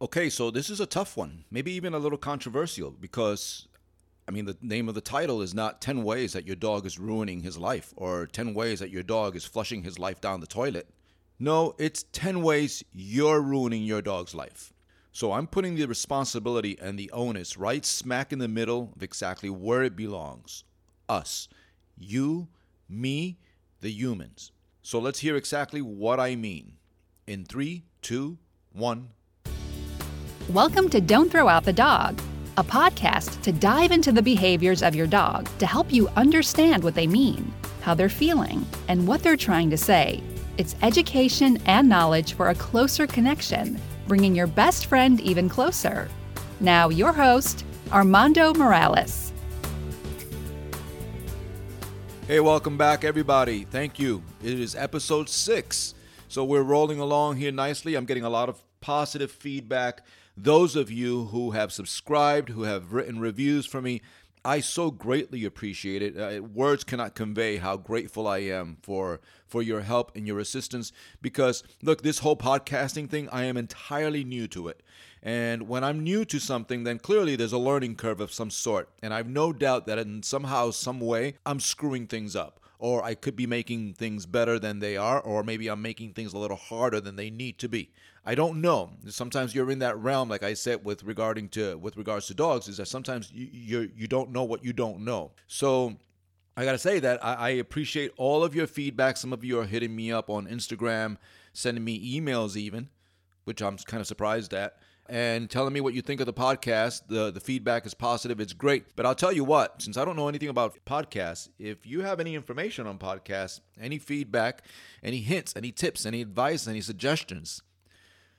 Okay, so this is a tough one, maybe even a little controversial because, I mean, the name of the title is not 10 ways that your dog is ruining his life or 10 ways that your dog is flushing his life down the toilet. No, it's 10 ways you're ruining your dog's life. So I'm putting the responsibility and the onus right smack in the middle of exactly where it belongs us. You, me, the humans. So let's hear exactly what I mean. In three, two, one. Welcome to Don't Throw Out the Dog, a podcast to dive into the behaviors of your dog to help you understand what they mean, how they're feeling, and what they're trying to say. It's education and knowledge for a closer connection, bringing your best friend even closer. Now, your host, Armando Morales. Hey, welcome back, everybody. Thank you. It is episode six. So we're rolling along here nicely. I'm getting a lot of positive feedback those of you who have subscribed, who have written reviews for me, I so greatly appreciate it. Uh, words cannot convey how grateful I am for for your help and your assistance because look, this whole podcasting thing, I am entirely new to it. And when I'm new to something, then clearly there's a learning curve of some sort. And I've no doubt that in somehow, some way, I'm screwing things up. Or I could be making things better than they are, or maybe I'm making things a little harder than they need to be. I don't know. Sometimes you're in that realm, like I said, with regarding to with regards to dogs, is that sometimes you you you don't know what you don't know. So I gotta say that I, I appreciate all of your feedback. Some of you are hitting me up on Instagram, sending me emails even, which I'm kind of surprised at and telling me what you think of the podcast. The the feedback is positive. It's great. But I'll tell you what, since I don't know anything about podcasts, if you have any information on podcasts, any feedback, any hints, any tips, any advice, any suggestions,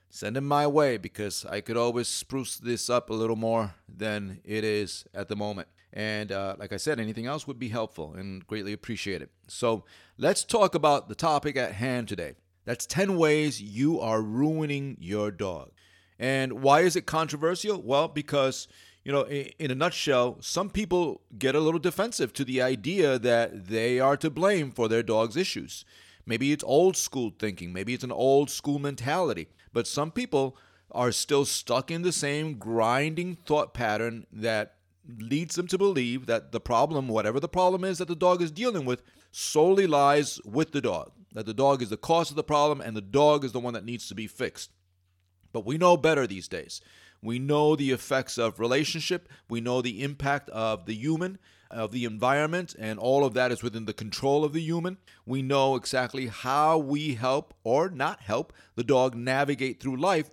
send them my way because I could always spruce this up a little more than it is at the moment. And uh, like I said, anything else would be helpful and greatly appreciated. So let's talk about the topic at hand today. That's 10 ways you are ruining your dog. And why is it controversial? Well, because, you know, in a nutshell, some people get a little defensive to the idea that they are to blame for their dog's issues. Maybe it's old school thinking, maybe it's an old school mentality. But some people are still stuck in the same grinding thought pattern that leads them to believe that the problem, whatever the problem is that the dog is dealing with, solely lies with the dog. That the dog is the cause of the problem and the dog is the one that needs to be fixed. But we know better these days. We know the effects of relationship, we know the impact of the human, of the environment, and all of that is within the control of the human. We know exactly how we help or not help the dog navigate through life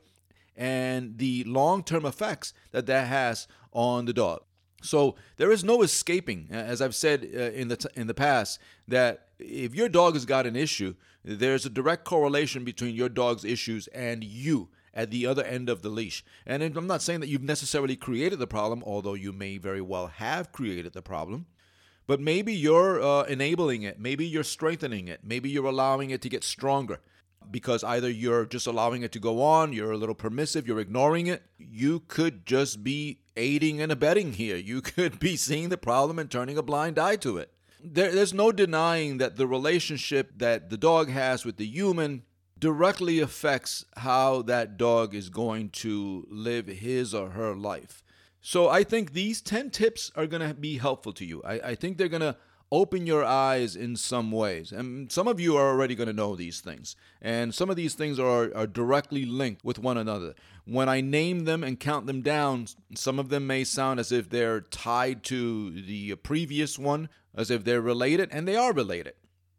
and the long term effects that that has on the dog. So there is no escaping, as I've said uh, in the t- in the past, that if your dog has got an issue, there's a direct correlation between your dog's issues and you at the other end of the leash. And I'm not saying that you've necessarily created the problem, although you may very well have created the problem. But maybe you're uh, enabling it. Maybe you're strengthening it. Maybe you're allowing it to get stronger because either you're just allowing it to go on, you're a little permissive, you're ignoring it. You could just be aiding and abetting here. You could be seeing the problem and turning a blind eye to it. There, there's no denying that the relationship that the dog has with the human directly affects how that dog is going to live his or her life. So I think these 10 tips are going to be helpful to you. I, I think they're going to open your eyes in some ways. And some of you are already going to know these things. And some of these things are, are directly linked with one another. When I name them and count them down, some of them may sound as if they're tied to the previous one, as if they're related, and they are related.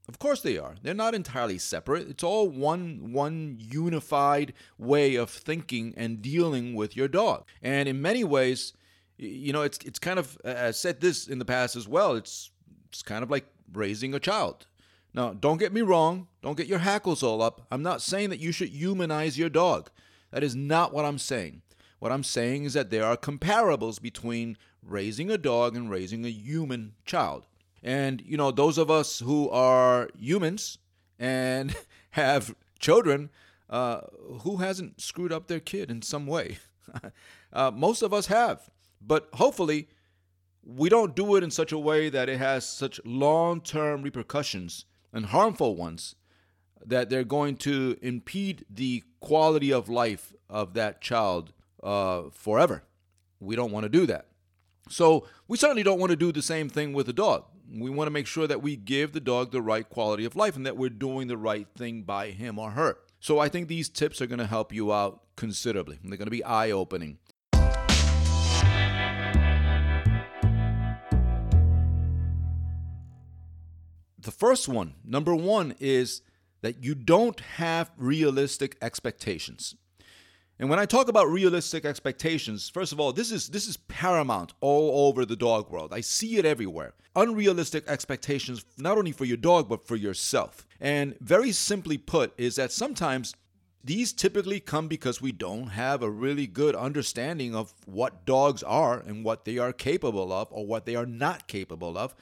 Of course they are. They're not entirely separate. It's all one one unified way of thinking and dealing with your dog. And in many ways, you know, it's it's kind of I said this in the past as well. It's it's kind of like raising a child. Now, don't get me wrong. Don't get your hackles all up. I'm not saying that you should humanize your dog. That is not what I'm saying. What I'm saying is that there are comparables between raising a dog and raising a human child. And, you know, those of us who are humans and have children, uh, who hasn't screwed up their kid in some way? uh, most of us have. But hopefully, we don't do it in such a way that it has such long term repercussions and harmful ones that they're going to impede the quality of life of that child uh, forever. We don't want to do that. So we certainly don't want to do the same thing with a dog. We want to make sure that we give the dog the right quality of life and that we're doing the right thing by him or her. So I think these tips are going to help you out considerably. They're going to be eye opening. The first one, number one, is that you don't have realistic expectations. And when I talk about realistic expectations, first of all, this is this is paramount all over the dog world. I see it everywhere. Unrealistic expectations not only for your dog but for yourself. And very simply put is that sometimes these typically come because we don't have a really good understanding of what dogs are and what they are capable of or what they are not capable of.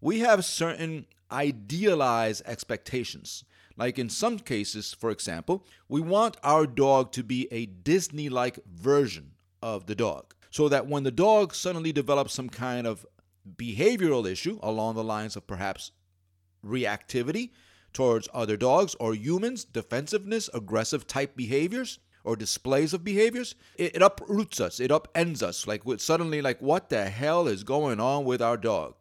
We have certain idealized expectations. Like in some cases, for example, we want our dog to be a Disney like version of the dog. So that when the dog suddenly develops some kind of behavioral issue along the lines of perhaps reactivity towards other dogs or humans, defensiveness, aggressive type behaviors, or displays of behaviors, it, it uproots us, it upends us. Like suddenly, like, what the hell is going on with our dog?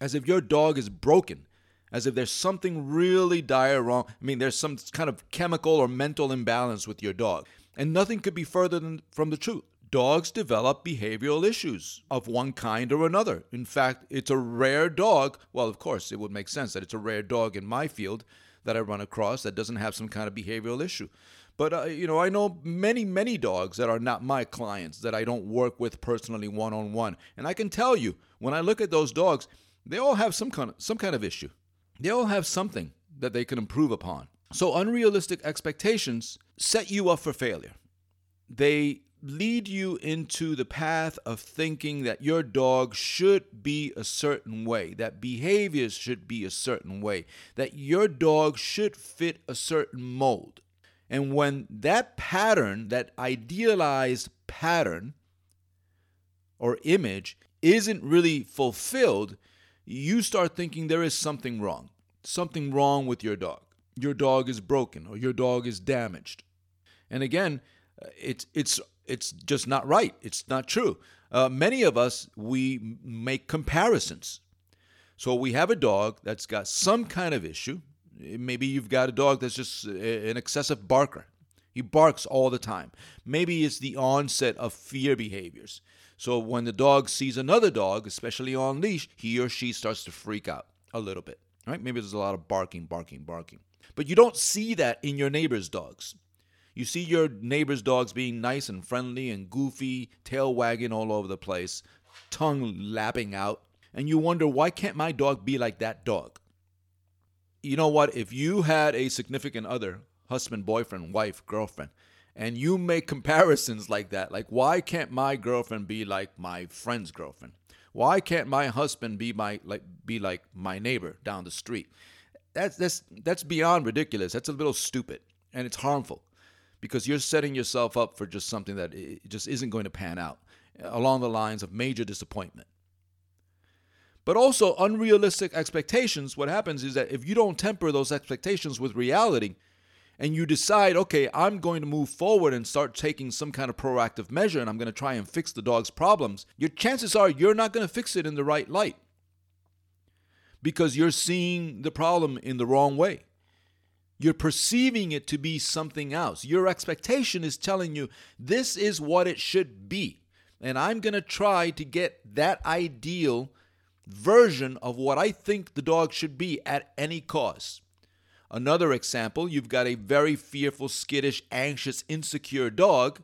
As if your dog is broken as if there's something really dire wrong. I mean, there's some kind of chemical or mental imbalance with your dog. And nothing could be further than, from the truth. Dogs develop behavioral issues of one kind or another. In fact, it's a rare dog. Well, of course, it would make sense that it's a rare dog in my field that I run across that doesn't have some kind of behavioral issue. But, uh, you know, I know many, many dogs that are not my clients that I don't work with personally one on one. And I can tell you, when I look at those dogs, they all have some kind of, some kind of issue. They all have something that they can improve upon. So, unrealistic expectations set you up for failure. They lead you into the path of thinking that your dog should be a certain way, that behaviors should be a certain way, that your dog should fit a certain mold. And when that pattern, that idealized pattern or image, isn't really fulfilled, you start thinking there is something wrong. Something wrong with your dog. Your dog is broken or your dog is damaged. And again, uh, it's it's it's just not right. It's not true. Uh, many of us we make comparisons. So we have a dog that's got some kind of issue. Maybe you've got a dog that's just uh, an excessive barker. He barks all the time. Maybe it's the onset of fear behaviors. So when the dog sees another dog, especially on leash, he or she starts to freak out a little bit. Right? Maybe there's a lot of barking, barking, barking. But you don't see that in your neighbor's dogs. You see your neighbor's dogs being nice and friendly and goofy, tail wagging all over the place, tongue lapping out, and you wonder why can't my dog be like that dog? You know what? If you had a significant other, husband, boyfriend, wife, girlfriend, and you make comparisons like that. Like, why can't my girlfriend be like my friend's girlfriend? Why can't my husband be my like be like my neighbor down the street? That's that's that's beyond ridiculous. That's a little stupid and it's harmful because you're setting yourself up for just something that just isn't going to pan out uh, along the lines of major disappointment. But also unrealistic expectations. What happens is that if you don't temper those expectations with reality, and you decide, okay, I'm going to move forward and start taking some kind of proactive measure and I'm going to try and fix the dog's problems, your chances are you're not going to fix it in the right light because you're seeing the problem in the wrong way. You're perceiving it to be something else. Your expectation is telling you this is what it should be. And I'm going to try to get that ideal version of what I think the dog should be at any cost. Another example, you've got a very fearful, skittish, anxious, insecure dog.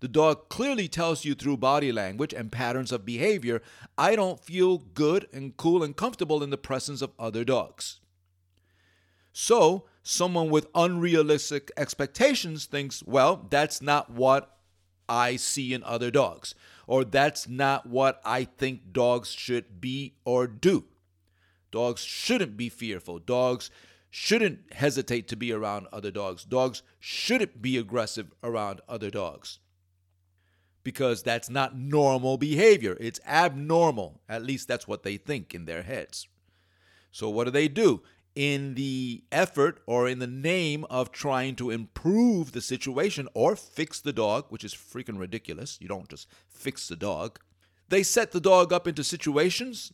The dog clearly tells you through body language and patterns of behavior, I don't feel good and cool and comfortable in the presence of other dogs. So, someone with unrealistic expectations thinks, well, that's not what I see in other dogs, or that's not what I think dogs should be or do. Dogs shouldn't be fearful. Dogs shouldn't hesitate to be around other dogs. Dogs shouldn't be aggressive around other dogs because that's not normal behavior. It's abnormal. At least that's what they think in their heads. So, what do they do? in the effort or in the name of trying to improve the situation or fix the dog, which is freaking ridiculous. You don't just fix the dog. They set the dog up into situations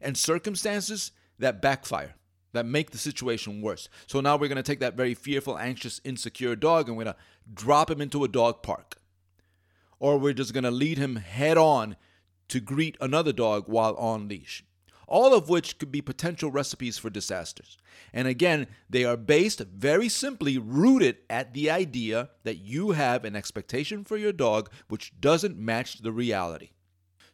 and circumstances that backfire, that make the situation worse. So now we're going to take that very fearful, anxious, insecure dog and we're going to drop him into a dog park. Or we're just going to lead him head on to greet another dog while on leash all of which could be potential recipes for disasters. And again, they are based very simply rooted at the idea that you have an expectation for your dog which doesn't match the reality.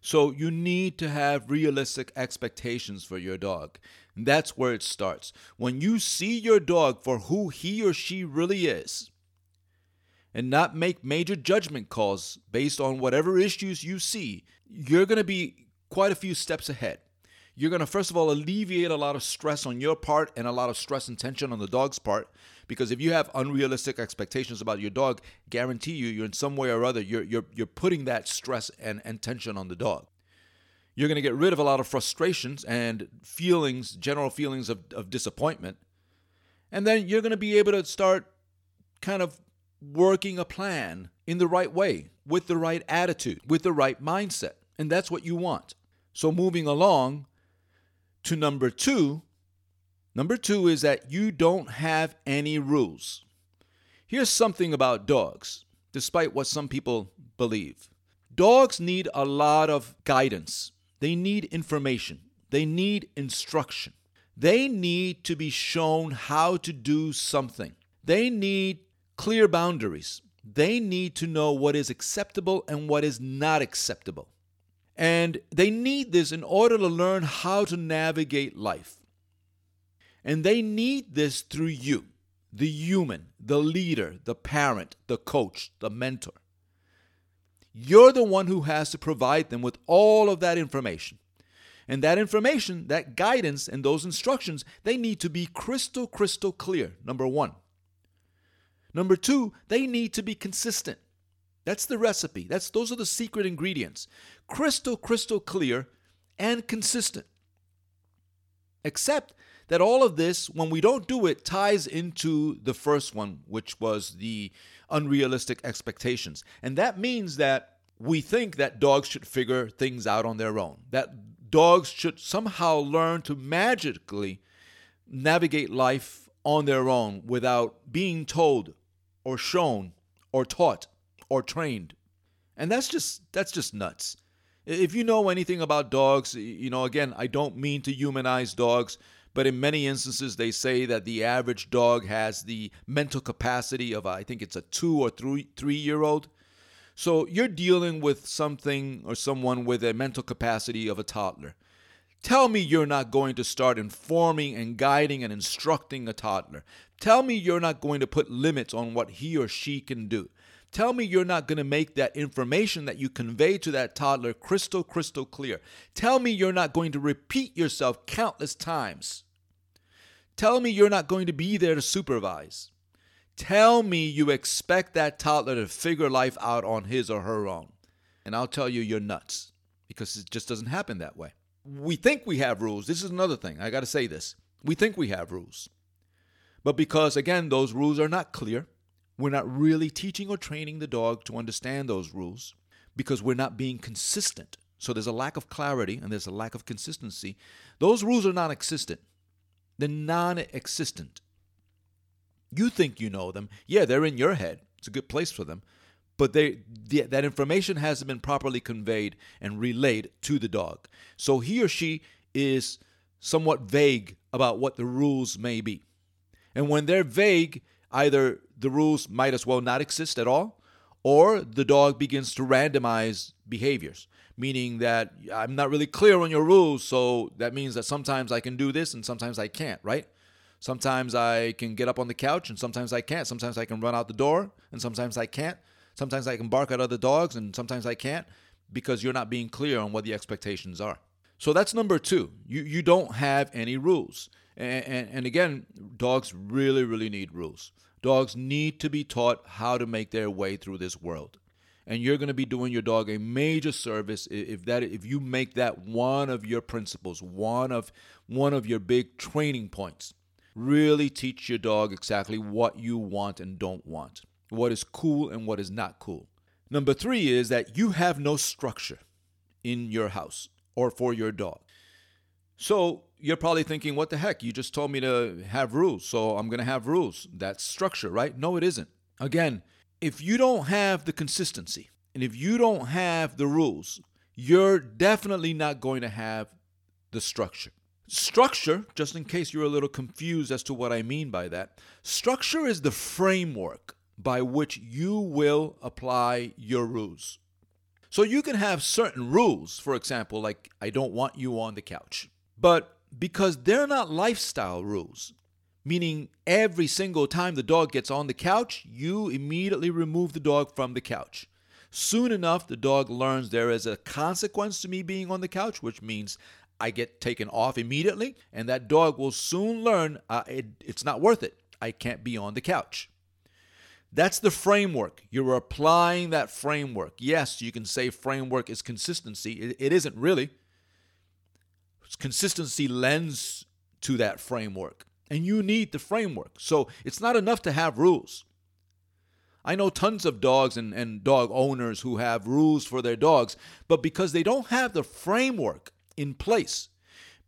So you need to have realistic expectations for your dog. That's where it starts. When you see your dog for who he or she really is, and not make major judgment calls based on whatever issues you see, you're going to be quite a few steps ahead you're going to first of all alleviate a lot of stress on your part and a lot of stress and tension on the dog's part because if you have unrealistic expectations about your dog guarantee you you're in some way or other you're you're, you're putting that stress and, and tension on the dog you're going to get rid of a lot of frustrations and feelings general feelings of, of disappointment and then you're going to be able to start kind of working a plan in the right way with the right attitude with the right mindset and that's what you want so moving along to number two. Number two is that you don't have any rules. Here's something about dogs, despite what some people believe. Dogs need a lot of guidance, they need information, they need instruction. They need to be shown how to do something. They need clear boundaries. They need to know what is acceptable and what is not acceptable. And they need this in order to learn how to navigate life. And they need this through you, the human, the leader, the parent, the coach, the mentor. You're the one who has to provide them with all of that information. And that information, that guidance, and those instructions, they need to be crystal, crystal clear, number one. Number two, they need to be consistent. That's the recipe. That's those are the secret ingredients. Crystal crystal clear and consistent. Except that all of this when we don't do it ties into the first one which was the unrealistic expectations. And that means that we think that dogs should figure things out on their own. That dogs should somehow learn to magically navigate life on their own without being told or shown or taught or trained. And that's just that's just nuts. If you know anything about dogs, you know again, I don't mean to humanize dogs, but in many instances they say that the average dog has the mental capacity of I think it's a 2 or 3 3-year-old. So you're dealing with something or someone with a mental capacity of a toddler. Tell me you're not going to start informing and guiding and instructing a toddler. Tell me you're not going to put limits on what he or she can do. Tell me you're not going to make that information that you convey to that toddler crystal, crystal clear. Tell me you're not going to repeat yourself countless times. Tell me you're not going to be there to supervise. Tell me you expect that toddler to figure life out on his or her own. And I'll tell you, you're nuts because it just doesn't happen that way. We think we have rules. This is another thing. I got to say this. We think we have rules. But because, again, those rules are not clear, we're not really teaching or training the dog to understand those rules because we're not being consistent. So there's a lack of clarity and there's a lack of consistency. Those rules are non existent. They're non existent. You think you know them. Yeah, they're in your head. It's a good place for them. But they, the, that information hasn't been properly conveyed and relayed to the dog. So he or she is somewhat vague about what the rules may be. And when they're vague, either the rules might as well not exist at all, or the dog begins to randomize behaviors, meaning that I'm not really clear on your rules, so that means that sometimes I can do this and sometimes I can't, right? Sometimes I can get up on the couch and sometimes I can't. Sometimes I can run out the door and sometimes I can't. Sometimes I can bark at other dogs and sometimes I can't because you're not being clear on what the expectations are. So that's number two. You, you don't have any rules. And, and, and again, dogs really, really need rules. Dogs need to be taught how to make their way through this world. And you're going to be doing your dog a major service if that if you make that one of your principles, one of one of your big training points. Really teach your dog exactly what you want and don't want, what is cool and what is not cool. Number three is that you have no structure in your house or for your dog. So you're probably thinking, what the heck? You just told me to have rules, so I'm going to have rules. That's structure, right? No, it isn't. Again, if you don't have the consistency and if you don't have the rules, you're definitely not going to have the structure. Structure, just in case you're a little confused as to what I mean by that, structure is the framework by which you will apply your rules. So you can have certain rules, for example, like I don't want you on the couch. But because they're not lifestyle rules, meaning every single time the dog gets on the couch, you immediately remove the dog from the couch. Soon enough, the dog learns there is a consequence to me being on the couch, which means I get taken off immediately, and that dog will soon learn uh, it, it's not worth it. I can't be on the couch. That's the framework. You're applying that framework. Yes, you can say framework is consistency. it, it isn't really. Consistency lends to that framework and you need the framework. So it's not enough to have rules. I know tons of dogs and, and dog owners who have rules for their dogs, but because they don't have the framework in place,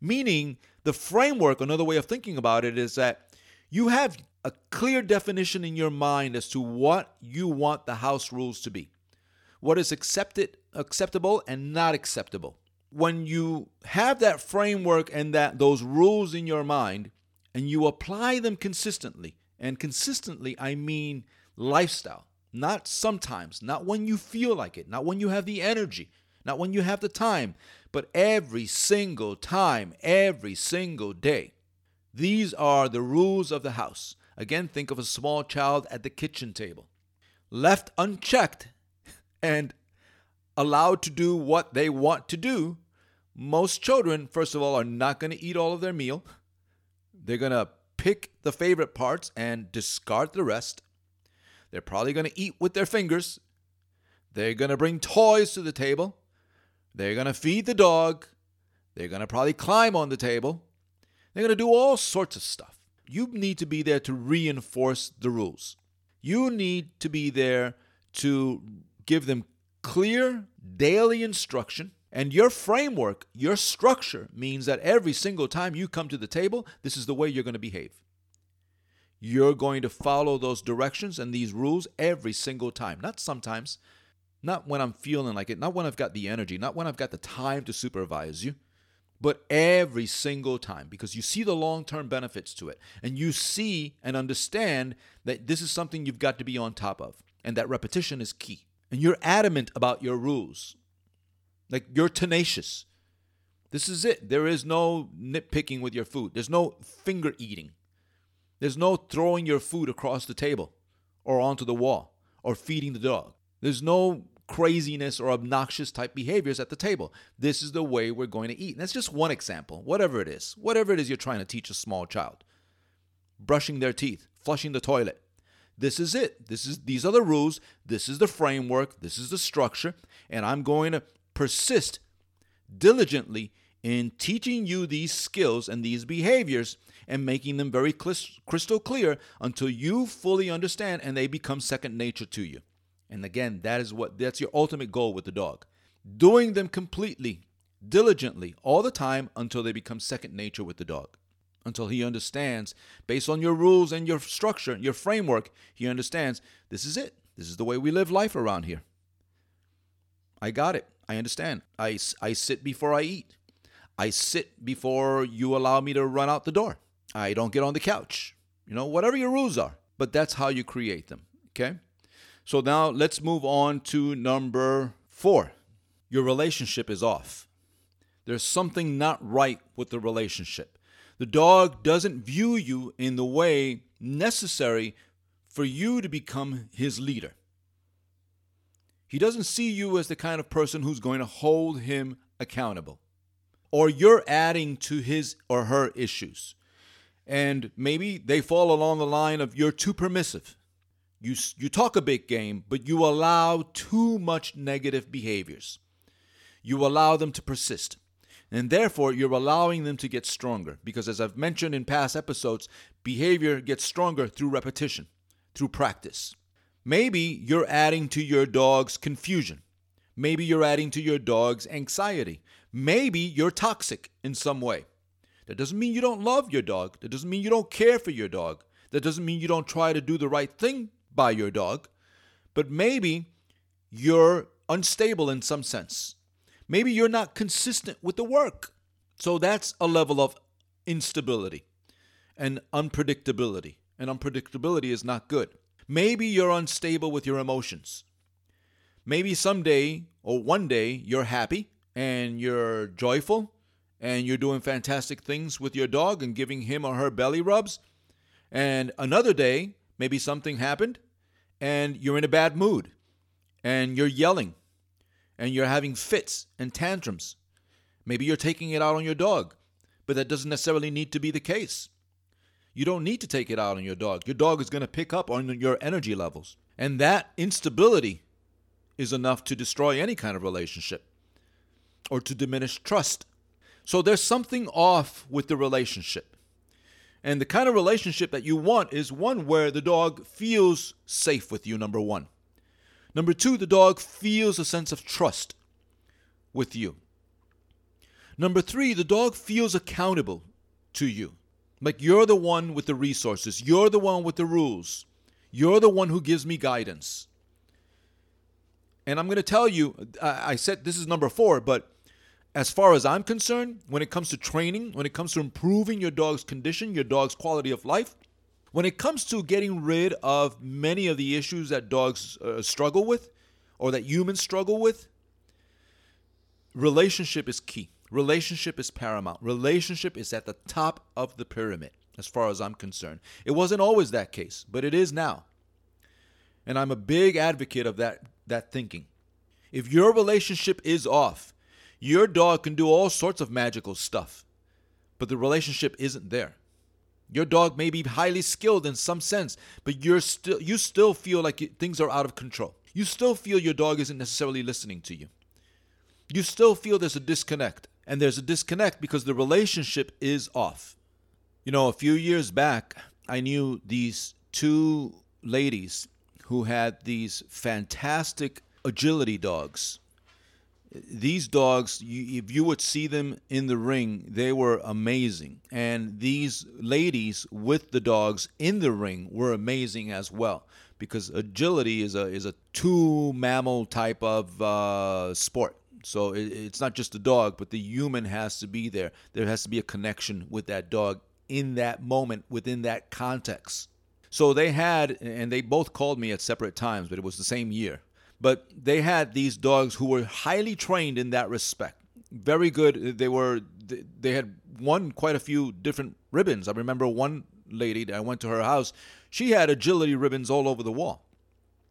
meaning the framework, another way of thinking about it is that you have a clear definition in your mind as to what you want the house rules to be, what is accepted, acceptable and not acceptable. When you have that framework and that those rules in your mind, and you apply them consistently. And consistently, I mean lifestyle, not sometimes, not when you feel like it, not when you have the energy, not when you have the time, but every single time, every single day. These are the rules of the house. Again, think of a small child at the kitchen table. Left unchecked and allowed to do what they want to do, most children, first of all, are not going to eat all of their meal. They're going to pick the favorite parts and discard the rest. They're probably going to eat with their fingers. They're going to bring toys to the table. They're going to feed the dog. They're going to probably climb on the table. They're going to do all sorts of stuff. You need to be there to reinforce the rules. You need to be there to give them clear daily instruction and your framework, your structure means that every single time you come to the table, this is the way you're going to behave. You're going to follow those directions and these rules every single time, not sometimes, not when I'm feeling like it, not when I've got the energy, not when I've got the time to supervise you, but every single time because you see the long term benefits to it. And you see and understand that this is something you've got to be on top of. And that repetition is key. And you're adamant about your rules. Like you're tenacious. This is it. There is no nitpicking with your food. There's no finger eating. There's no throwing your food across the table or onto the wall or feeding the dog. There's no craziness or obnoxious type behaviors at the table. This is the way we're going to eat. And that's just one example, whatever it is, whatever it is you're trying to teach a small child. Brushing their teeth, flushing the toilet. This is it. This is these are the rules. This is the framework. This is the structure. And I'm going to persist diligently in teaching you these skills and these behaviors and making them very crystal clear until you fully understand and they become second nature to you. And again, that is what that's your ultimate goal with the dog. Doing them completely, diligently, all the time until they become second nature with the dog. Until he understands, based on your rules and your structure, your framework, he understands this is it. This is the way we live life around here. I got it. I understand. I, I sit before I eat. I sit before you allow me to run out the door. I don't get on the couch. You know, whatever your rules are. But that's how you create them. Okay? So now let's move on to number four. Your relationship is off. There's something not right with the relationship. The dog doesn't view you in the way necessary for you to become his leader. He doesn't see you as the kind of person who's going to hold him accountable. Or you're adding to his or her issues. And maybe they fall along the line of you're too permissive. You, you talk a big game, but you allow too much negative behaviors. You allow them to persist. And therefore, you're allowing them to get stronger. Because as I've mentioned in past episodes, behavior gets stronger through repetition, through practice. Maybe you're adding to your dog's confusion. Maybe you're adding to your dog's anxiety. Maybe you're toxic in some way. That doesn't mean you don't love your dog. That doesn't mean you don't care for your dog. That doesn't mean you don't try to do the right thing by your dog. But maybe you're unstable in some sense. Maybe you're not consistent with the work. So that's a level of instability and unpredictability. And unpredictability is not good. Maybe you're unstable with your emotions. Maybe someday or one day you're happy and you're joyful and you're doing fantastic things with your dog and giving him or her belly rubs. And another day, maybe something happened and you're in a bad mood and you're yelling and you're having fits and tantrums. Maybe you're taking it out on your dog, but that doesn't necessarily need to be the case. You don't need to take it out on your dog. Your dog is going to pick up on your energy levels. And that instability is enough to destroy any kind of relationship or to diminish trust. So there's something off with the relationship. And the kind of relationship that you want is one where the dog feels safe with you, number one. Number two, the dog feels a sense of trust with you. Number three, the dog feels accountable to you. Like you're the one with the resources, you're the one with the rules, you're the one who gives me guidance. And I'm going to tell you, I said this is number four, but as far as I'm concerned, when it comes to training, when it comes to improving your dog's condition, your dog's quality of life, when it comes to getting rid of many of the issues that dogs uh, struggle with or that humans struggle with, relationship is key. Relationship is paramount. Relationship is at the top of the pyramid, as far as I'm concerned. It wasn't always that case, but it is now. And I'm a big advocate of that, that thinking. If your relationship is off, your dog can do all sorts of magical stuff, but the relationship isn't there. Your dog may be highly skilled in some sense, but you're still you still feel like things are out of control. You still feel your dog isn't necessarily listening to you. You still feel there's a disconnect, and there's a disconnect because the relationship is off. You know, a few years back, I knew these two ladies who had these fantastic agility dogs these dogs, you, if you would see them in the ring, they were amazing. And these ladies with the dogs in the ring were amazing as well because agility is a is a two mammal type of uh, sport. So it, it's not just the dog, but the human has to be there. There has to be a connection with that dog in that moment within that context. So they had, and they both called me at separate times, but it was the same year. But they had these dogs who were highly trained in that respect. Very good. They were. They had won quite a few different ribbons. I remember one lady that I went to her house. She had agility ribbons all over the wall,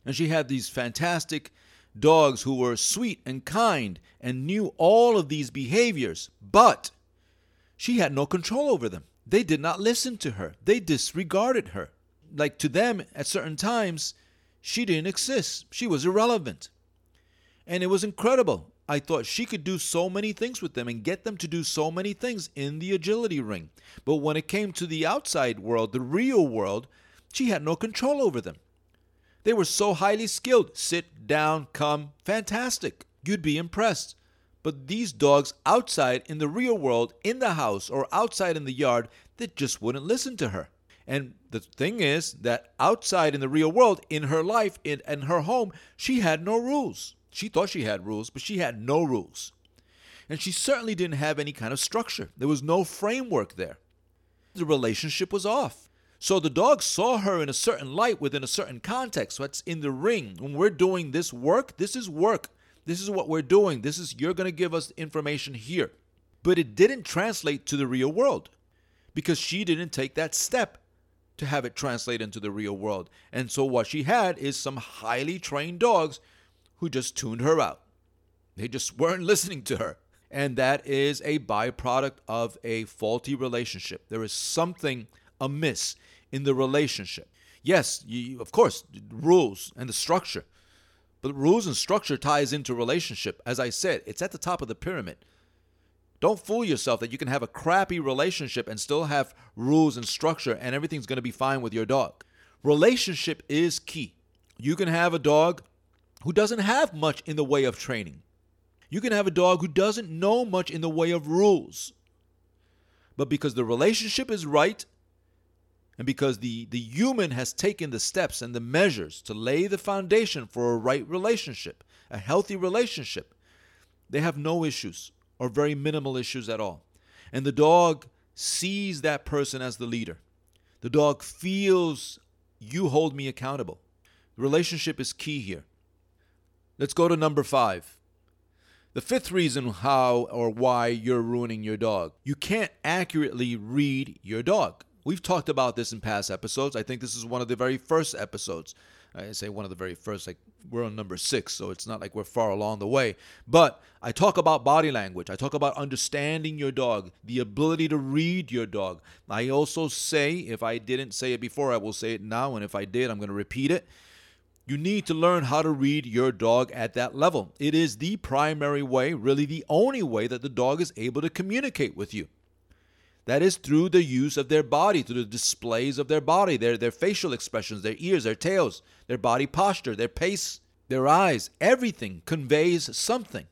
and she had these fantastic dogs who were sweet and kind and knew all of these behaviors, but she had no control over them. They did not listen to her. They disregarded her. Like to them, at certain times, she didn't exist. She was irrelevant. And it was incredible. I thought she could do so many things with them and get them to do so many things in the agility ring. But when it came to the outside world, the real world, she had no control over them. They were so highly skilled. Sit down, come, fantastic. You'd be impressed. But these dogs outside in the real world, in the house or outside in the yard, they just wouldn't listen to her. And the thing is that outside in the real world, in her life, in, in her home, she had no rules. She thought she had rules, but she had no rules. And she certainly didn't have any kind of structure. There was no framework there. The relationship was off. So the dog saw her in a certain light within a certain context. What's in the ring. When we're doing this work, this is work. This is what we're doing. This is, you're going to give us information here. But it didn't translate to the real world because she didn't take that step to have it translate into the real world. And so what she had is some highly trained dogs who just tuned her out. They just weren't listening to her. And that is a byproduct of a faulty relationship. There is something amiss in the relationship. Yes, you, of course, rules and the structure. But rules and structure ties into relationship. As I said, it's at the top of the pyramid. Don't fool yourself that you can have a crappy relationship and still have rules and structure and everything's going to be fine with your dog. Relationship is key. You can have a dog who doesn't have much in the way of training. You can have a dog who doesn't know much in the way of rules. But because the relationship is right, and because the, the human has taken the steps and the measures to lay the foundation for a right relationship, a healthy relationship, they have no issues or very minimal issues at all. And the dog sees that person as the leader. The dog feels you hold me accountable. The relationship is key here. Let's go to number five. The fifth reason how or why you're ruining your dog. You can't accurately read your dog. We've talked about this in past episodes. I think this is one of the very first episodes. I say one of the very first, like we're on number six, so it's not like we're far along the way. But I talk about body language. I talk about understanding your dog, the ability to read your dog. I also say, if I didn't say it before, I will say it now. And if I did, I'm going to repeat it. You need to learn how to read your dog at that level. It is the primary way, really the only way that the dog is able to communicate with you. That is through the use of their body, through the displays of their body, their, their facial expressions, their ears, their tails, their body posture, their pace, their eyes. Everything conveys something.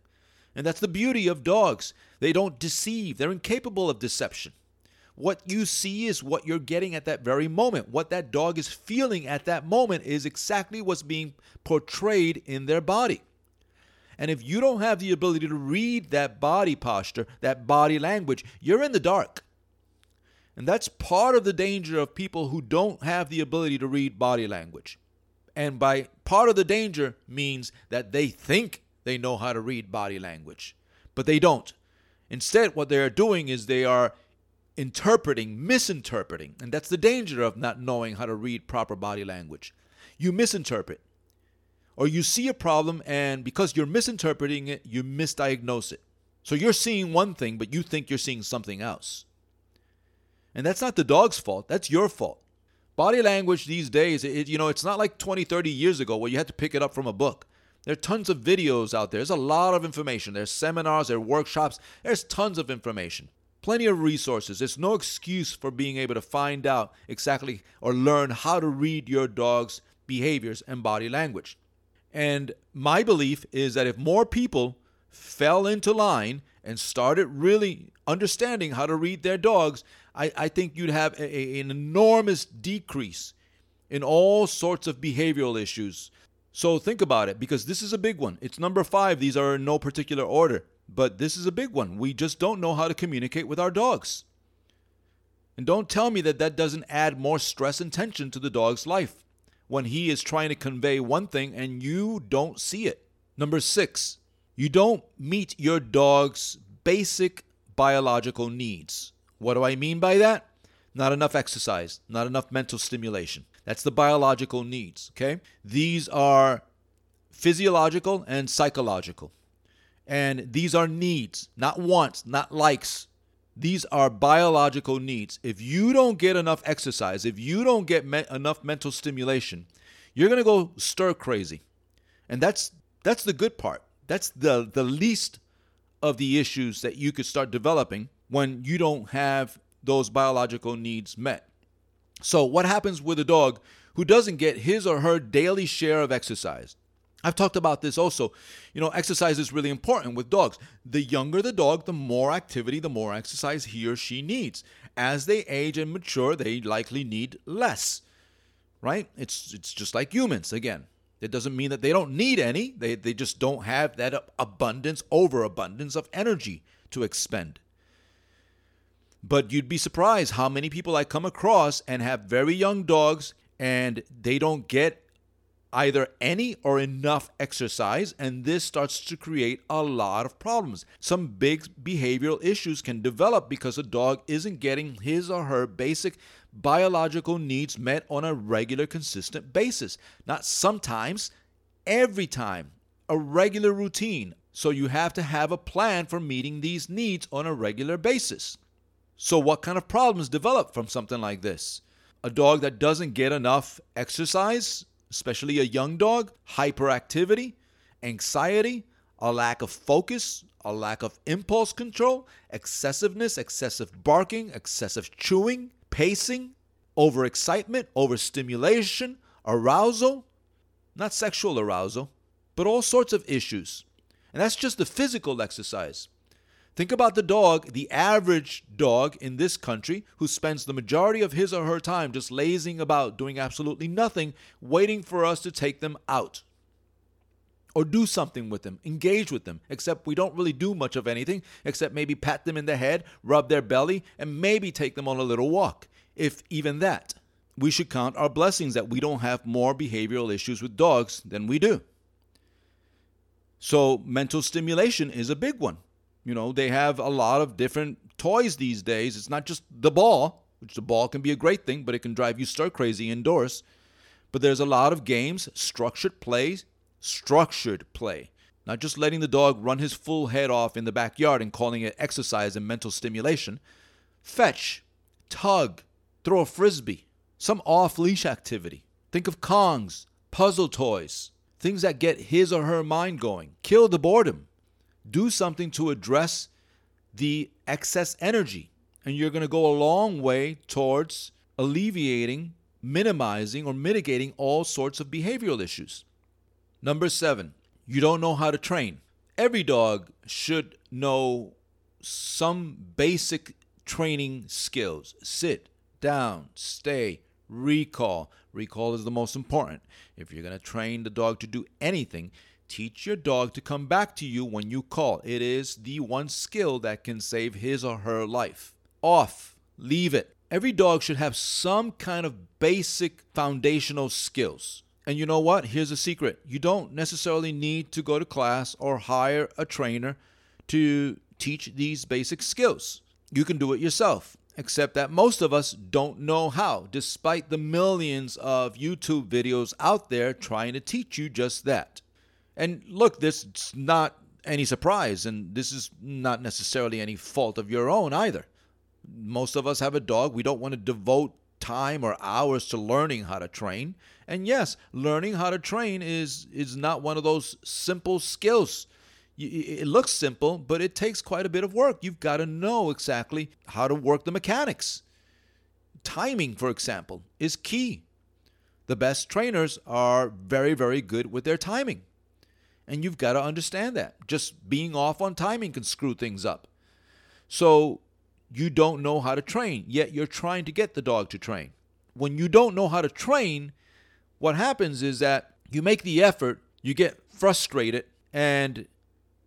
And that's the beauty of dogs. They don't deceive, they're incapable of deception. What you see is what you're getting at that very moment. What that dog is feeling at that moment is exactly what's being portrayed in their body. And if you don't have the ability to read that body posture, that body language, you're in the dark. And that's part of the danger of people who don't have the ability to read body language. And by part of the danger means that they think they know how to read body language, but they don't. Instead, what they are doing is they are interpreting, misinterpreting. And that's the danger of not knowing how to read proper body language. You misinterpret, or you see a problem, and because you're misinterpreting it, you misdiagnose it. So you're seeing one thing, but you think you're seeing something else. And that's not the dog's fault, that's your fault. Body language these days, it, you know, it's not like 20, 30 years ago where you had to pick it up from a book. There are tons of videos out there. There's a lot of information. There's seminars, there are workshops. There's tons of information. Plenty of resources. There's no excuse for being able to find out exactly or learn how to read your dog's behaviors and body language. And my belief is that if more people fell into line and started really understanding how to read their dogs, I, I think you'd have a, a, an enormous decrease in all sorts of behavioral issues. So think about it because this is a big one. It's number five. These are in no particular order, but this is a big one. We just don't know how to communicate with our dogs. And don't tell me that that doesn't add more stress and tension to the dog's life when he is trying to convey one thing and you don't see it. Number six, you don't meet your dog's basic biological needs. What do I mean by that? Not enough exercise, not enough mental stimulation. That's the biological needs, okay? These are physiological and psychological. And these are needs, not wants, not likes. These are biological needs. If you don't get enough exercise, if you don't get me- enough mental stimulation, you're going to go stir crazy. And that's that's the good part. That's the the least of the issues that you could start developing when you don't have those biological needs met. So, what happens with a dog who doesn't get his or her daily share of exercise? I've talked about this also. You know, exercise is really important with dogs. The younger the dog, the more activity, the more exercise he or she needs. As they age and mature, they likely need less. Right? It's it's just like humans again. It doesn't mean that they don't need any. They they just don't have that abundance, overabundance of energy to expend. But you'd be surprised how many people I come across and have very young dogs and they don't get either any or enough exercise, and this starts to create a lot of problems. Some big behavioral issues can develop because a dog isn't getting his or her basic biological needs met on a regular, consistent basis. Not sometimes, every time. A regular routine. So you have to have a plan for meeting these needs on a regular basis. So, what kind of problems develop from something like this? A dog that doesn't get enough exercise, especially a young dog, hyperactivity, anxiety, a lack of focus, a lack of impulse control, excessiveness, excessive barking, excessive chewing, pacing, overexcitement, overstimulation, arousal, not sexual arousal, but all sorts of issues. And that's just the physical exercise. Think about the dog, the average dog in this country, who spends the majority of his or her time just lazing about, doing absolutely nothing, waiting for us to take them out or do something with them, engage with them, except we don't really do much of anything except maybe pat them in the head, rub their belly, and maybe take them on a little walk, if even that. We should count our blessings that we don't have more behavioral issues with dogs than we do. So, mental stimulation is a big one. You know, they have a lot of different toys these days. It's not just the ball, which the ball can be a great thing, but it can drive you stir crazy indoors. But there's a lot of games, structured play, structured play. Not just letting the dog run his full head off in the backyard and calling it exercise and mental stimulation. Fetch, tug, throw a frisbee, some off leash activity. Think of Kongs, puzzle toys, things that get his or her mind going. Kill the boredom do something to address the excess energy. And you're going to go a long way towards alleviating, minimizing, or mitigating all sorts of behavioral issues. Number seven, you don't know how to train. Every dog should know some basic training skills sit, down, stay, recall. Recall is the most important. If you're going to train the dog to do anything, Teach your dog to come back to you when you call. It is the one skill that can save his or her life. Off, leave it. Every dog should have some kind of basic foundational skills. And you know what? Here's a secret you don't necessarily need to go to class or hire a trainer to teach these basic skills. You can do it yourself, except that most of us don't know how, despite the millions of YouTube videos out there trying to teach you just that. And look, this is not any surprise, and this is not necessarily any fault of your own either. Most of us have a dog. We don't want to devote time or hours to learning how to train. And yes, learning how to train is is not one of those simple skills. It looks simple, but it takes quite a bit of work. You've got to know exactly how to work the mechanics. Timing, for example, is key. The best trainers are very, very good with their timing. And you've got to understand that. Just being off on timing can screw things up. So you don't know how to train, yet you're trying to get the dog to train. When you don't know how to train, what happens is that you make the effort, you get frustrated, and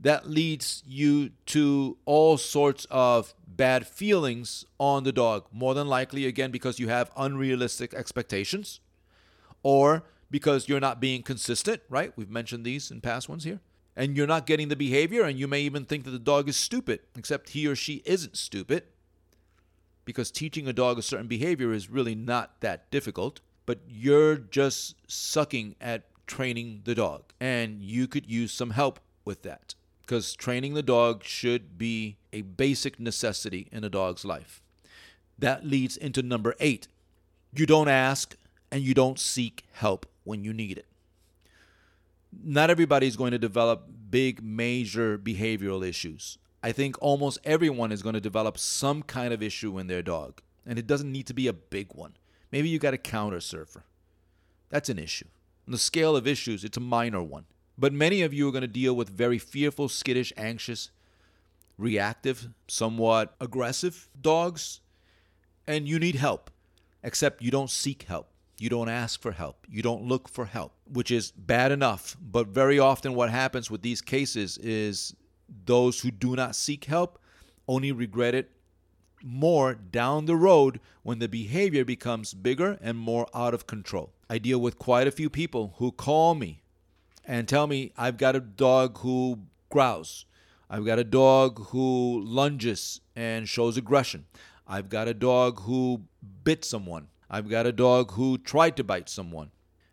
that leads you to all sorts of bad feelings on the dog. More than likely, again, because you have unrealistic expectations, or because you're not being consistent, right? We've mentioned these in past ones here. And you're not getting the behavior, and you may even think that the dog is stupid, except he or she isn't stupid. Because teaching a dog a certain behavior is really not that difficult, but you're just sucking at training the dog. And you could use some help with that. Because training the dog should be a basic necessity in a dog's life. That leads into number eight. You don't ask and you don't seek help when you need it. Not everybody is going to develop big, major behavioral issues. I think almost everyone is going to develop some kind of issue in their dog, and it doesn't need to be a big one. Maybe you got a counter surfer. That's an issue. On the scale of issues, it's a minor one. But many of you are going to deal with very fearful, skittish, anxious, reactive, somewhat aggressive dogs, and you need help, except you don't seek help. You don't ask for help. You don't look for help, which is bad enough. But very often, what happens with these cases is those who do not seek help only regret it more down the road when the behavior becomes bigger and more out of control. I deal with quite a few people who call me and tell me, I've got a dog who growls. I've got a dog who lunges and shows aggression. I've got a dog who bit someone. I've got a dog who tried to bite someone.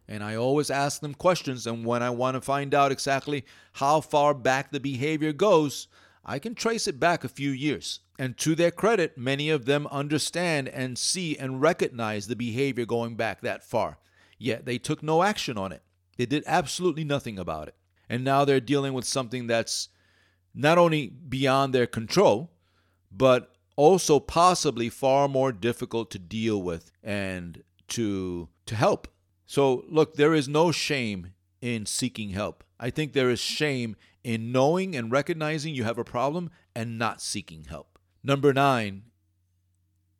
And I always ask them questions, and when I want to find out exactly how far back the behavior goes, I can trace it back a few years. And to their credit, many of them understand and see and recognize the behavior going back that far. Yet they took no action on it. They did absolutely nothing about it. And now they're dealing with something that's not only beyond their control, but also possibly far more difficult to deal with and to to help. So look, there is no shame in seeking help. I think there is shame in knowing and recognizing you have a problem and not seeking help. Number 9,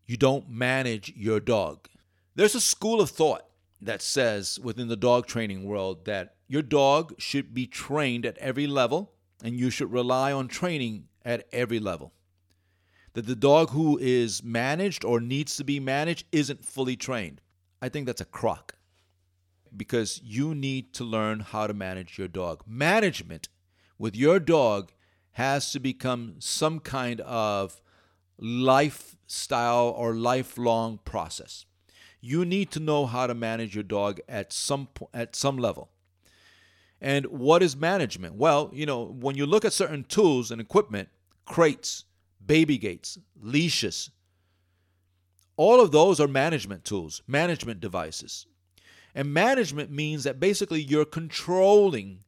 you don't manage your dog. There's a school of thought that says within the dog training world that your dog should be trained at every level and you should rely on training at every level. That the dog who is managed or needs to be managed isn't fully trained. I think that's a crock because you need to learn how to manage your dog. Management with your dog has to become some kind of lifestyle or lifelong process. You need to know how to manage your dog at some at some level. And what is management? Well, you know, when you look at certain tools and equipment, crates, baby gates, leashes, all of those are management tools, management devices. And management means that basically you're controlling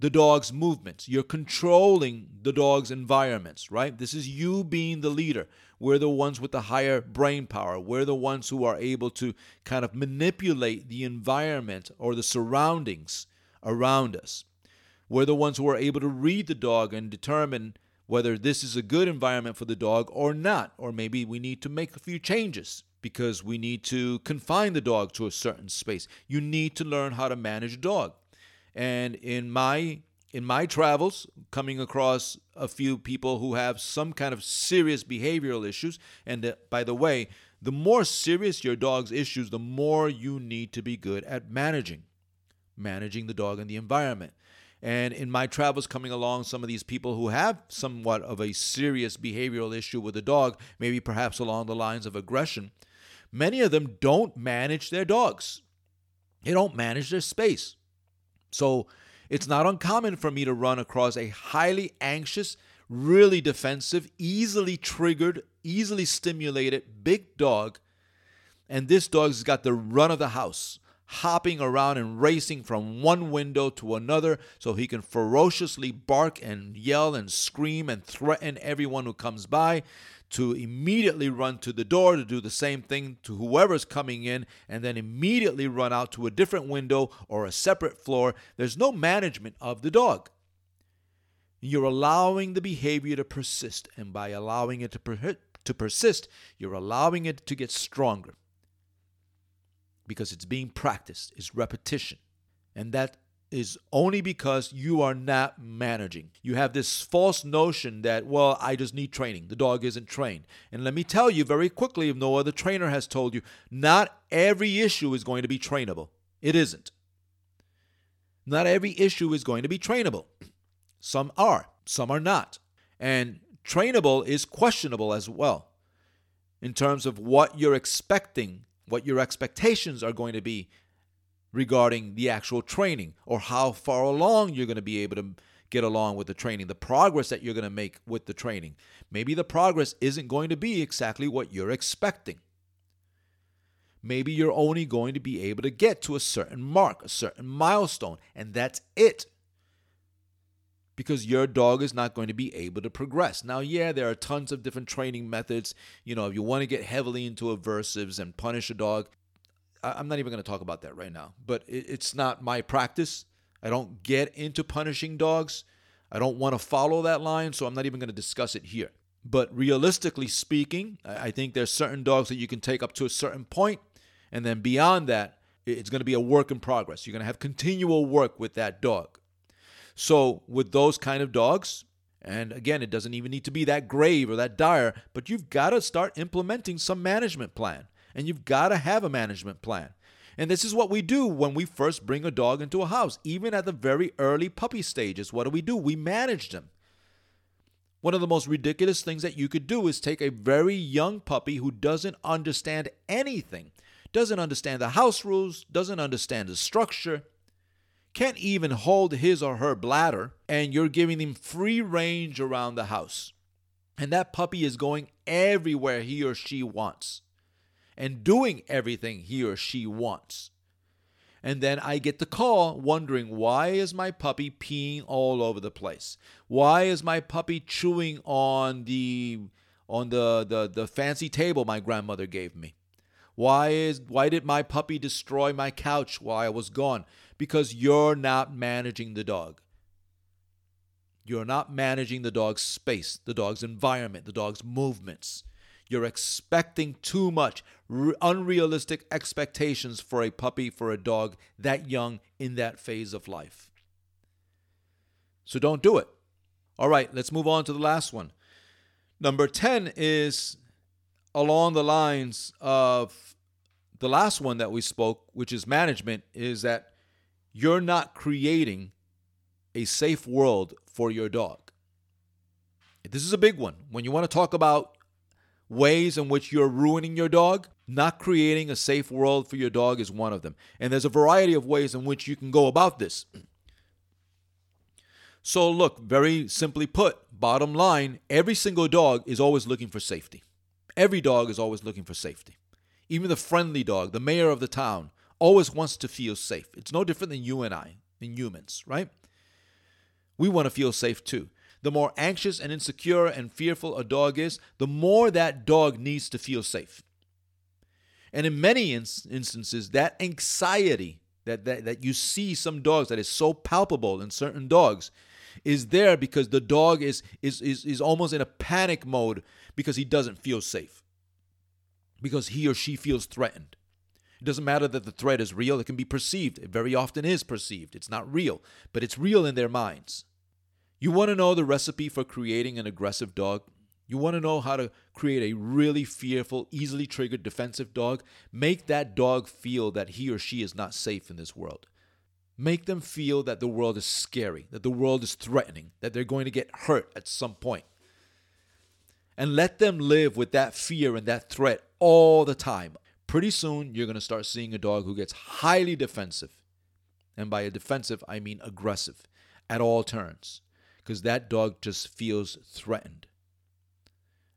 the dog's movements. You're controlling the dog's environments, right? This is you being the leader. We're the ones with the higher brain power. We're the ones who are able to kind of manipulate the environment or the surroundings around us. We're the ones who are able to read the dog and determine whether this is a good environment for the dog or not. Or maybe we need to make a few changes because we need to confine the dog to a certain space. You need to learn how to manage a dog. And in my in my travels, coming across a few people who have some kind of serious behavioral issues, and by the way, the more serious your dog's issues, the more you need to be good at managing, managing the dog and the environment. And in my travels, coming along, some of these people who have somewhat of a serious behavioral issue with the dog, maybe perhaps along the lines of aggression, many of them don't manage their dogs. They don't manage their space. So it's not uncommon for me to run across a highly anxious, really defensive, easily triggered, easily stimulated big dog. And this dog's got the run of the house, hopping around and racing from one window to another so he can ferociously bark and yell and scream and threaten everyone who comes by to immediately run to the door to do the same thing to whoever's coming in and then immediately run out to a different window or a separate floor. There's no management of the dog. You're allowing the behavior to persist, and by allowing it to, per- to persist, you're allowing it to get stronger because it's being practiced, it's repetition. And that is only because you are not managing. You have this false notion that, well, I just need training. The dog isn't trained. And let me tell you very quickly, if no other trainer has told you, not every issue is going to be trainable. It isn't. Not every issue is going to be trainable. Some are, some are not. And trainable is questionable as well in terms of what you're expecting, what your expectations are going to be regarding the actual training or how far along you're going to be able to get along with the training, the progress that you're going to make with the training. Maybe the progress isn't going to be exactly what you're expecting. Maybe you're only going to be able to get to a certain mark, a certain milestone, and that's it. Because your dog is not going to be able to progress. Now, yeah, there are tons of different training methods. You know, if you want to get heavily into aversives and punish a dog, I'm not even going to talk about that right now, but it's not my practice. I don't get into punishing dogs. I don't want to follow that line, so I'm not even going to discuss it here. But realistically speaking, I think there's certain dogs that you can take up to a certain point, and then beyond that, it's going to be a work in progress. You're going to have continual work with that dog. So, with those kind of dogs, and again, it doesn't even need to be that grave or that dire, but you've got to start implementing some management plan and you've got to have a management plan. And this is what we do when we first bring a dog into a house, even at the very early puppy stages. What do we do? We manage them. One of the most ridiculous things that you could do is take a very young puppy who doesn't understand anything, doesn't understand the house rules, doesn't understand the structure, can't even hold his or her bladder, and you're giving him free range around the house. And that puppy is going everywhere he or she wants and doing everything he or she wants. And then I get the call wondering why is my puppy peeing all over the place? Why is my puppy chewing on the on the, the, the fancy table my grandmother gave me? Why is why did my puppy destroy my couch while I was gone? Because you're not managing the dog. You're not managing the dog's space, the dog's environment, the dog's movements. You're expecting too much, unrealistic expectations for a puppy, for a dog that young in that phase of life. So don't do it. All right, let's move on to the last one. Number 10 is along the lines of the last one that we spoke, which is management, is that you're not creating a safe world for your dog. This is a big one. When you want to talk about ways in which you're ruining your dog, not creating a safe world for your dog is one of them. And there's a variety of ways in which you can go about this. So, look, very simply put, bottom line, every single dog is always looking for safety. Every dog is always looking for safety. Even the friendly dog, the mayor of the town, always wants to feel safe. It's no different than you and I, than humans, right? We want to feel safe too. The more anxious and insecure and fearful a dog is, the more that dog needs to feel safe. And in many instances, that anxiety that, that, that you see some dogs that is so palpable in certain dogs is there because the dog is, is, is, is almost in a panic mode because he doesn't feel safe, because he or she feels threatened. It doesn't matter that the threat is real, it can be perceived. It very often is perceived. It's not real, but it's real in their minds. You want to know the recipe for creating an aggressive dog? You want to know how to create a really fearful, easily triggered defensive dog? Make that dog feel that he or she is not safe in this world. Make them feel that the world is scary, that the world is threatening, that they're going to get hurt at some point. And let them live with that fear and that threat all the time. Pretty soon, you're going to start seeing a dog who gets highly defensive. And by a defensive, I mean aggressive at all turns because that dog just feels threatened.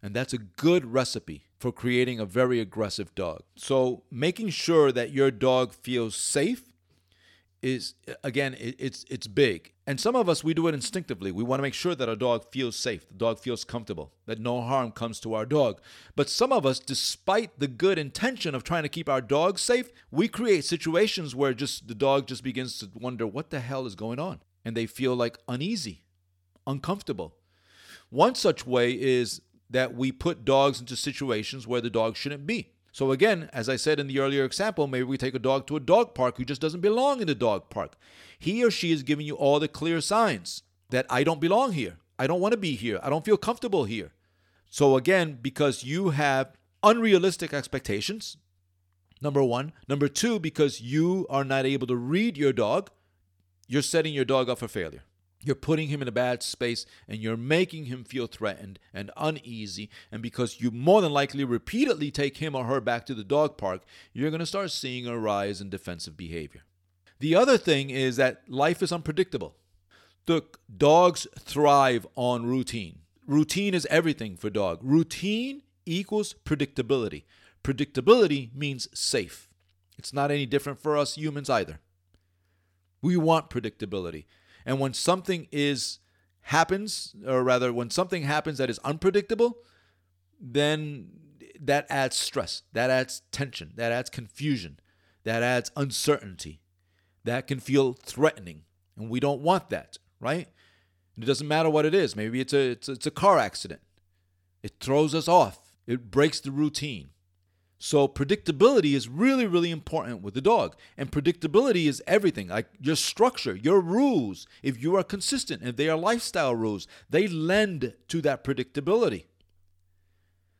And that's a good recipe for creating a very aggressive dog. So, making sure that your dog feels safe is again it's it's big. And some of us we do it instinctively. We want to make sure that our dog feels safe, the dog feels comfortable, that no harm comes to our dog. But some of us despite the good intention of trying to keep our dog safe, we create situations where just the dog just begins to wonder what the hell is going on and they feel like uneasy uncomfortable. One such way is that we put dogs into situations where the dog shouldn't be. So, again, as I said in the earlier example, maybe we take a dog to a dog park who just doesn't belong in the dog park. He or she is giving you all the clear signs that I don't belong here. I don't want to be here. I don't feel comfortable here. So, again, because you have unrealistic expectations, number one. Number two, because you are not able to read your dog, you're setting your dog up for failure. You're putting him in a bad space and you're making him feel threatened and uneasy. And because you more than likely repeatedly take him or her back to the dog park, you're going to start seeing a rise in defensive behavior. The other thing is that life is unpredictable. Look, dogs thrive on routine. Routine is everything for dog. Routine equals predictability. Predictability means safe. It's not any different for us humans either. We want predictability. And when something is happens, or rather, when something happens that is unpredictable, then that adds stress, that adds tension, that adds confusion, that adds uncertainty. That can feel threatening, and we don't want that, right? And it doesn't matter what it is. Maybe it's a, it's a, it's a car accident. It throws us off. It breaks the routine. So predictability is really, really important with the dog. And predictability is everything. Like your structure, your rules. If you are consistent, if they are lifestyle rules, they lend to that predictability.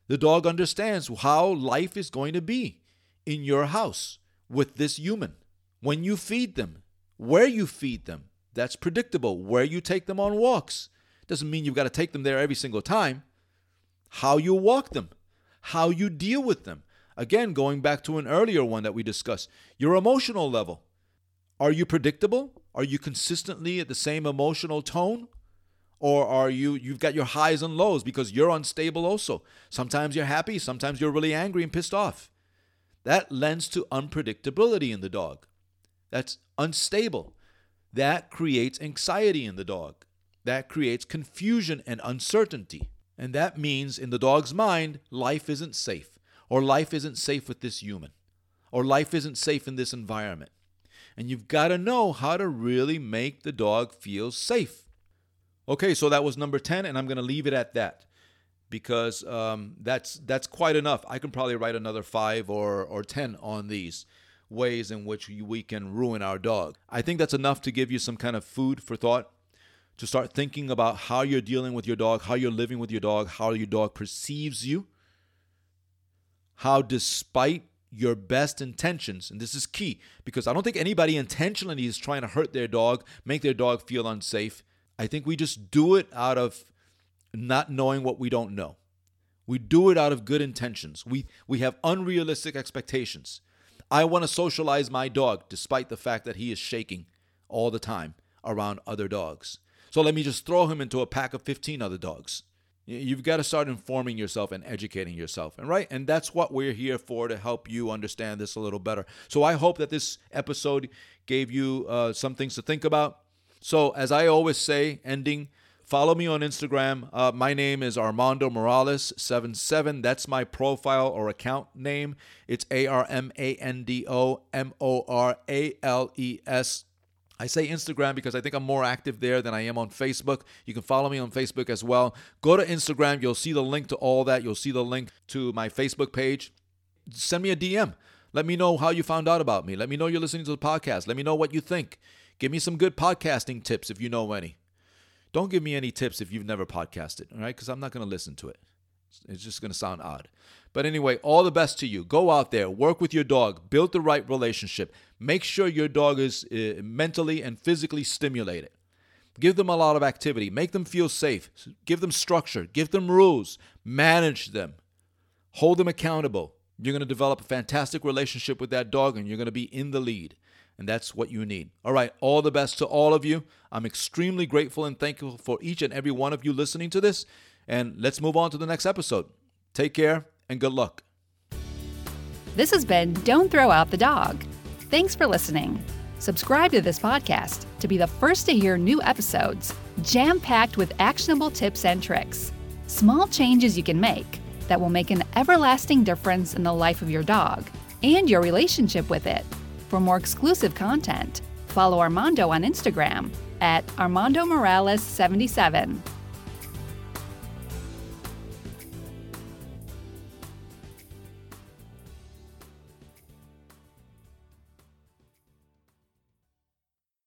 The dog understands how life is going to be in your house with this human. When you feed them, where you feed them, that's predictable. Where you take them on walks. Doesn't mean you've got to take them there every single time. How you walk them, how you deal with them Again, going back to an earlier one that we discussed, your emotional level. Are you predictable? Are you consistently at the same emotional tone? Or are you you've got your highs and lows because you're unstable also. Sometimes you're happy, sometimes you're really angry and pissed off. That lends to unpredictability in the dog. that's unstable. That creates anxiety in the dog. That creates confusion and uncertainty. And that means in the dog's mind, life isn't safe, or life isn't safe with this human, or life isn't safe in this environment. And you've got to know how to really make the dog feel safe. Okay, so that was number 10, and I'm going to leave it at that because um, that's that's quite enough. I can probably write another five or or ten on these ways in which we can ruin our dog. I think that's enough to give you some kind of food for thought to start thinking about how you're dealing with your dog, how you're living with your dog, how your dog perceives you, how despite your best intentions, and this is key because I don't think anybody intentionally is trying to hurt their dog, make their dog feel unsafe. I think we just do it out of not knowing what we don't know. We do it out of good intentions. We we have unrealistic expectations. I want to socialize my dog despite the fact that he is shaking all the time around other dogs. So let me just throw him into a pack of 15 other dogs. You've got to start informing yourself and educating yourself. And right, and that's what we're here for to help you understand this a little better. So I hope that this episode gave you uh, some things to think about. So as I always say, ending Follow me on Instagram. Uh, my name is Armando Morales77. That's my profile or account name. It's A R M A N D O M O R A L E S. I say Instagram because I think I'm more active there than I am on Facebook. You can follow me on Facebook as well. Go to Instagram. You'll see the link to all that. You'll see the link to my Facebook page. Send me a DM. Let me know how you found out about me. Let me know you're listening to the podcast. Let me know what you think. Give me some good podcasting tips if you know any. Don't give me any tips if you've never podcasted, all right? Because I'm not going to listen to it. It's just going to sound odd. But anyway, all the best to you. Go out there, work with your dog, build the right relationship. Make sure your dog is uh, mentally and physically stimulated. Give them a lot of activity. Make them feel safe. Give them structure. Give them rules. Manage them. Hold them accountable. You're going to develop a fantastic relationship with that dog and you're going to be in the lead. And that's what you need. All right, all the best to all of you. I'm extremely grateful and thankful for each and every one of you listening to this. And let's move on to the next episode. Take care and good luck. This has been Don't Throw Out the Dog. Thanks for listening. Subscribe to this podcast to be the first to hear new episodes, jam packed with actionable tips and tricks. Small changes you can make that will make an everlasting difference in the life of your dog and your relationship with it. For more exclusive content, follow Armando on Instagram at Armando Morales 77.